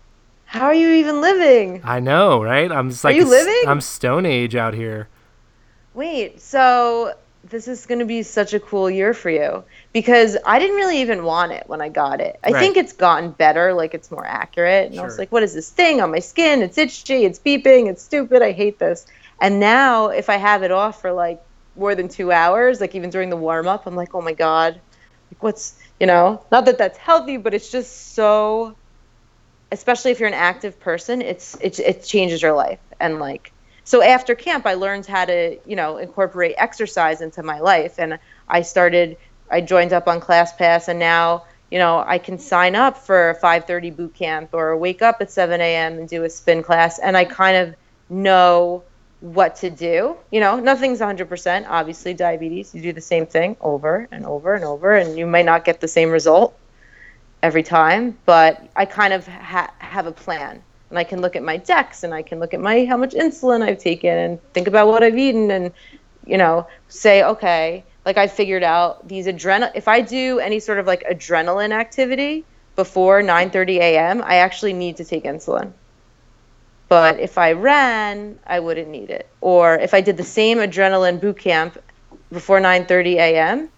How are you even living? I know, right? I'm just like are you living? I'm Stone Age out here. Wait, so this is going to be such a cool year for you because I didn't really even want it when I got it. I Right. think it's gotten better, like it's more accurate. And I was like, what is this thing on my skin? It's itchy, it's beeping, it's stupid, I hate this. And now if I have it off for like more than two hours, like even during the warm up, I'm like, oh my God, like what's, you know, not that that's healthy, but it's just so, especially if you're an active person, it's, it, it changes your life. And like, so after camp i learned how to you know incorporate exercise into my life. And i started i joined up on ClassPass and now you know i can sign up for a 5.30 boot camp or wake up at 7 a.m and do a spin class. And i kind of know what to do. You know nothing's 100% obviously diabetes you do the same thing over and over and over and you might not get the same result every time. But i kind of ha- have a plan and I can look at my Dex and I can look at my how much insulin I've taken and think about what I've eaten and you know say okay like I figured out these adrenal if I do any sort of like adrenaline activity before 9:30 a.m. I actually need to take insulin. But if I ran, I wouldn't need it. Or if I did the same adrenaline boot camp before 9:30 a.m.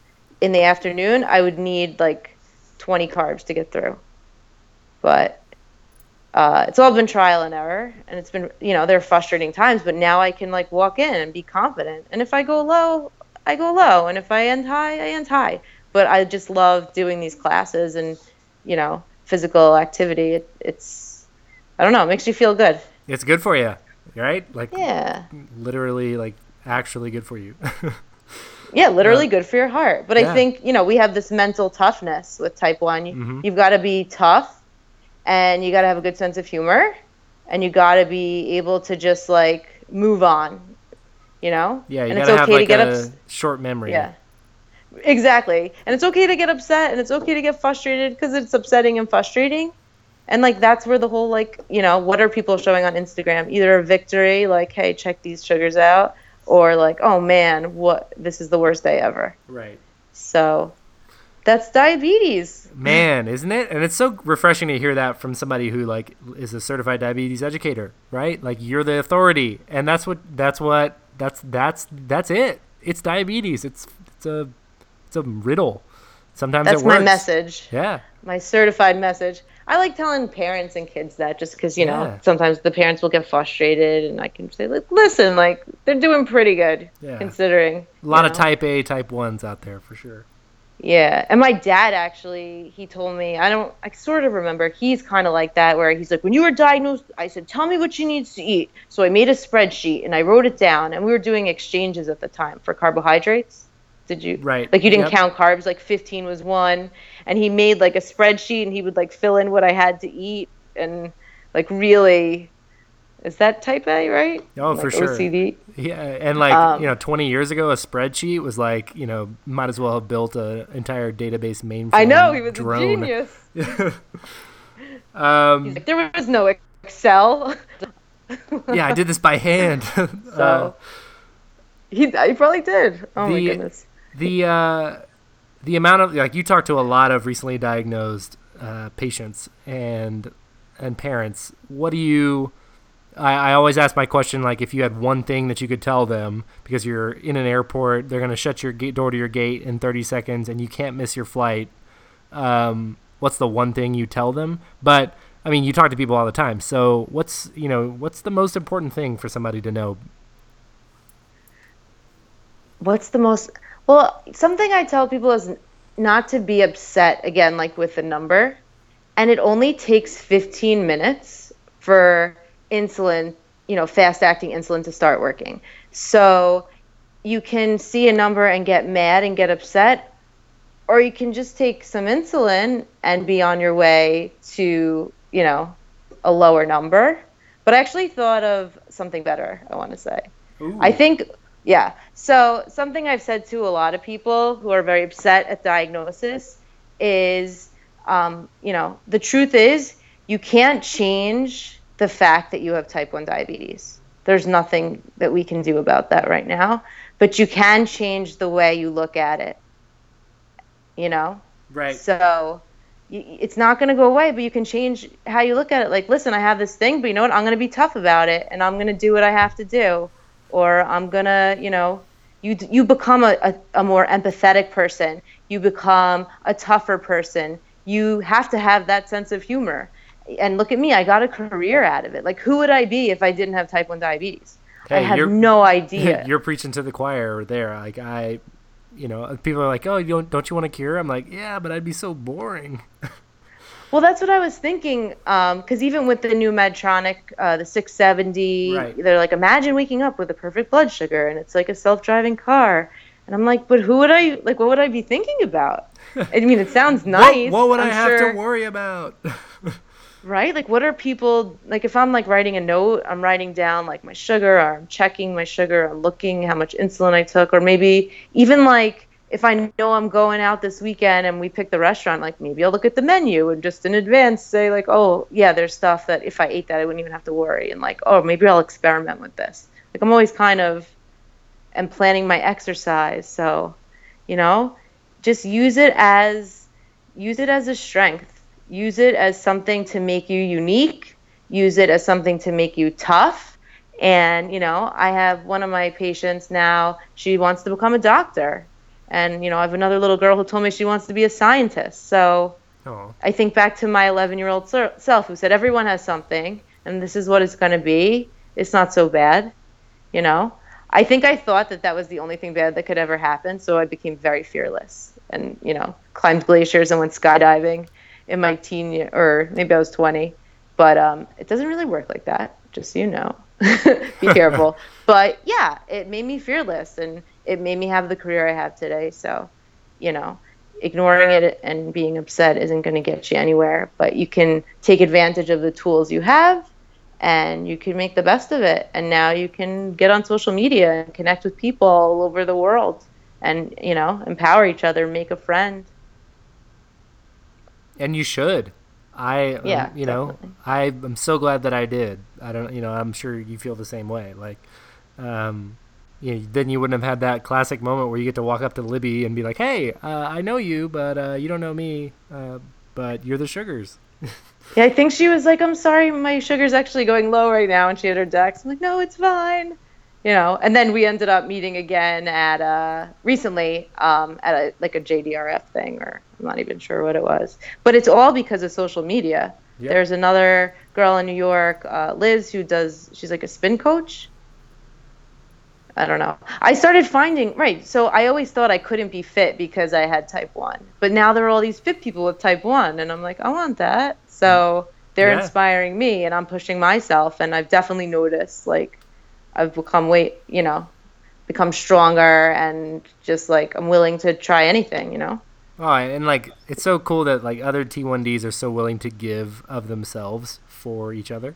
in the afternoon, I would need like 20 carbs to get through. But uh, it's all been trial and error and it's been you know there are frustrating times but now i can like walk in and be confident and if i go low i go low and if i end high i end high but i just love doing these classes and you know physical activity it, it's i don't know it makes you feel good It's good for you, right? Like yeah literally, like actually good for you. yeah literally good for your heart but yeah. i think you know we have this mental toughness with type 1 you, Mhm. you've got to be tough and you got to have a good sense of humor and you got to be able to just like move on you know yeah, you and gotta it's have okay like to get a ups- short memory. yeah exactly and it's okay to get upset and it's okay to get frustrated because it's upsetting and frustrating And like that's where the whole like, you know, what are people showing on Instagram? Either a victory, like, hey, check these sugars out, or like, oh man, what this is the worst day ever. Right. So that's diabetes. Man, isn't it? And it's so refreshing to hear that from somebody who like is a certified diabetes educator, right? Like you're the authority, and that's what that's what that's that's that's it. It's diabetes. It's it's a it's a riddle. Sometimes That's it works. my message. Yeah. My certified message. I like telling parents and kids that just because, you know, Yeah. sometimes the parents will get frustrated and I can say, like, listen, like, they're doing pretty good Yeah. considering. A lot of know? type A, type ones out there for sure. Yeah. And my dad actually, he told me, I don't, I sort of remember, he's kind of like that where he's like, when you were diagnosed, I said, tell me what you need to eat. So I made a spreadsheet and I wrote it down and we were doing exchanges at the time for carbohydrates. Did you? Right. Like you didn't Yep. count carbs, like 15 was one. And he made like a spreadsheet and he would like fill in what I had to eat and like really. Is that type A, right? Oh, Like for sure. OCD. Yeah, and like Um, you know, 20 years ago, a spreadsheet was like you know, might as well have built an entire database mainframe. I know, he was drone. a genius. um, He's like, there was no Excel. yeah, I did this by hand. So Uh, he, he probably did. Oh my the- goodness. the uh, the amount of like you talked to a lot of recently diagnosed uh, patients and and parents. What do you? I, I always ask my question like if you had one thing that you could tell them because you're in an airport, they're gonna shut your gate door to your gate in 30 seconds and you can't miss your flight. Um, what's the one thing you tell them? But I mean, you talk to people all the time. So what's you know what's the most important thing for somebody to know? What's the most well, something I tell people is not to be upset again like with the number. And it only takes 15 minutes for insulin, you know, fast acting insulin to start working. So you can see a number and get mad and get upset or you can just take some insulin and be on your way to, you know, a lower number. But I actually thought of something better, I want to say. I think, yeah. So, something I've said to a lot of people who are very upset at diagnosis is, um, you know, the truth is you can't change the fact that you have type 1 diabetes. There's nothing that we can do about that right now, but you can change the way you look at it. You know? Right. So it's not going to go away, but you can change how you look at it. Like, listen, I have this thing, but you know what? I'm going to be tough about it, and I'm going to do what I have to do, or I'm going to, you know, you you become a, a, a more empathetic person. You become a tougher person. You have to have that sense of humor. And look at me, I got a career out of it. Like, who would I be if I didn't have type 1 diabetes? I have no idea. You're preaching to the choir there. Like I, you know, people are like, "Oh, you don't don't you want a cure?" I'm like, "Yeah, but I'd be so boring." Well, that's what I was thinking. Because even with the new Medtronic, uh, the 670, Right. they're like, imagine waking up with a perfect blood sugar, and it's like a self-driving car. And I'm like, but who would I like? What would I be thinking about? I mean, it sounds nice. What, what would I'm I have sure, to worry about? Right? Like, what are people like? If I'm like writing a note, I'm writing down like my sugar, or I'm checking my sugar, I'm looking how much insulin I took, or maybe even like if I know I'm going out this weekend and we pick the restaurant, like maybe I'll look at the menu and just in advance say like, oh yeah, there's stuff that if I ate that I wouldn't even have to worry, and like, oh maybe I'll experiment with this. Like I'm always kind of and planning my exercise, so you know, just use it as use it as a strength. Use it as something to make you unique. Use it as something to make you tough. And, you know, I have one of my patients now, she wants to become a doctor. And, you know, I have another little girl who told me she wants to be a scientist. So oh, I think back to my 11 year old self who said, everyone has something, and this is what it's going to be. It's not so bad, you know? I think I thought that that was the only thing bad that could ever happen. So I became very fearless and, you know, climbed glaciers and went skydiving in my teen year, or maybe I was 20. But um, it doesn't really work like that, just so you know. Be careful. but yeah, it made me fearless and it made me have the career I have today. So, you know, ignoring it and being upset isn't going to get you anywhere. But you can take advantage of the tools you have and you can make the best of it. And now you can get on social media and connect with people all over the world and, you know, empower each other, make a friend. And you should. I, um, Yeah, you know, definitely. I am so glad that I did. I don't, you know, I'm sure you feel the same way. Like, um, you know, then you wouldn't have had that classic moment where you get to walk up to Libby and be like, "Hey, uh, I know you, but uh, you don't know me, uh, but you're the Sugars." Yeah, I think she was like, "I'm sorry, my sugar's actually going low right now," and she had her dex. I'm like, "No, it's fine." You know, and then we ended up meeting again at uh recently um at a like a JDRF thing or I'm not even sure what it was. But it's all because of social media. Yep. There's another girl in New York, uh, Liz, who does she's like a spin coach. I don't know. I started finding right. So I always thought I couldn't be fit because I had type one, but now there are all these fit people with type one, and I'm like, I want that. So they're Yeah. inspiring me, and I'm pushing myself, and I've definitely noticed like I've become weight, you know, become stronger, and just like I'm willing to try anything, you know. Oh, and like it's so cool that like other T1Ds are so willing to give of themselves for each other.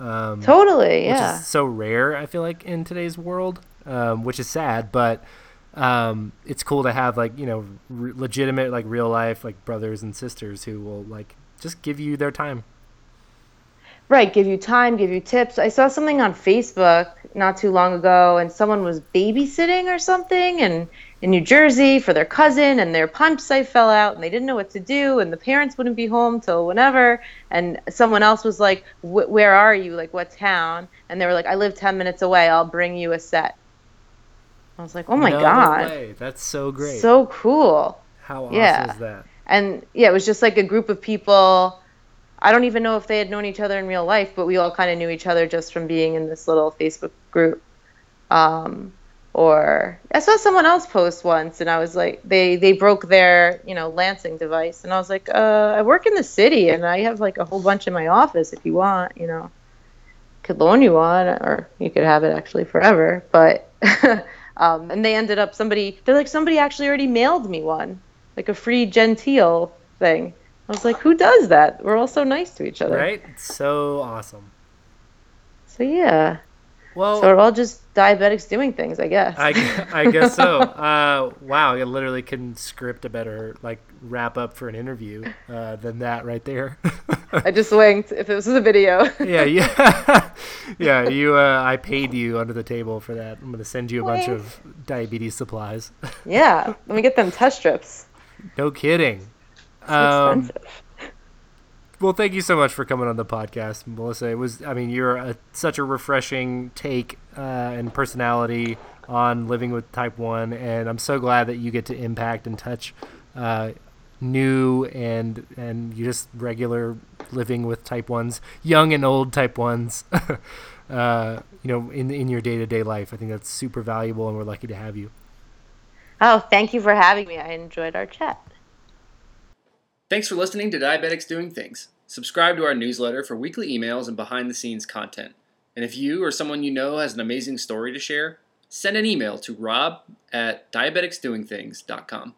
Um, Totally, which yeah. is so rare. I feel like in today's world, um, which is sad, but um, it's cool to have like you know re- legitimate like real life like brothers and sisters who will like just give you their time. Right, give you time, give you tips. I saw something on Facebook not too long ago, and someone was babysitting or something, and in New Jersey for their cousin, and their pump site fell out, and they didn't know what to do, and the parents wouldn't be home till whenever, and someone else was like, "Where are you? Like, what town?" And they were like, "I live ten minutes away. I'll bring you a set." I was like, "Oh my No god, way. that's so great. so cool!" How awesome yeah. is that? and yeah, it was just like a group of people. I don't even know if they had known each other in real life, but we all kind of knew each other just from being in this little Facebook group. Um, or I saw someone else post once, and I was like, they they broke their you know lancing device, and I was like, uh, I work in the city, and I have like a whole bunch in my office. If you want, you know, could loan you one, or you could have it actually forever. But um, and they ended up somebody. They're like somebody actually already mailed me one, like a free genteel thing. I was like, who does that? We're all so nice to each other. Right? So awesome. So yeah. Well, So we're all just diabetics doing things, I guess. I, I guess so. Uh, wow, I literally couldn't script a better like wrap up for an interview uh, than that right there. I just winked if it was a video. yeah, yeah, yeah. You, uh, I paid you under the table for that. I'm gonna send you a bunch of diabetes supplies. yeah. Let me get them test strips. no kidding. Um, well, thank you so much for coming on the podcast, Melissa. It was, I mean, you're a, such a refreshing take uh, and personality on living with type 1, and I'm so glad that you get to impact and touch uh, new and and you just regular living with type 1s, young and old type 1s. Uh, you know, in in your day to day life, I think that's super valuable, and we're lucky to have you. Oh, thank you for having me. I enjoyed our chat. Thanks for listening to Diabetics Doing Things. Subscribe to our newsletter for weekly emails and behind the scenes content. And if you or someone you know has an amazing story to share, send an email to rob at diabeticsdoingthings.com.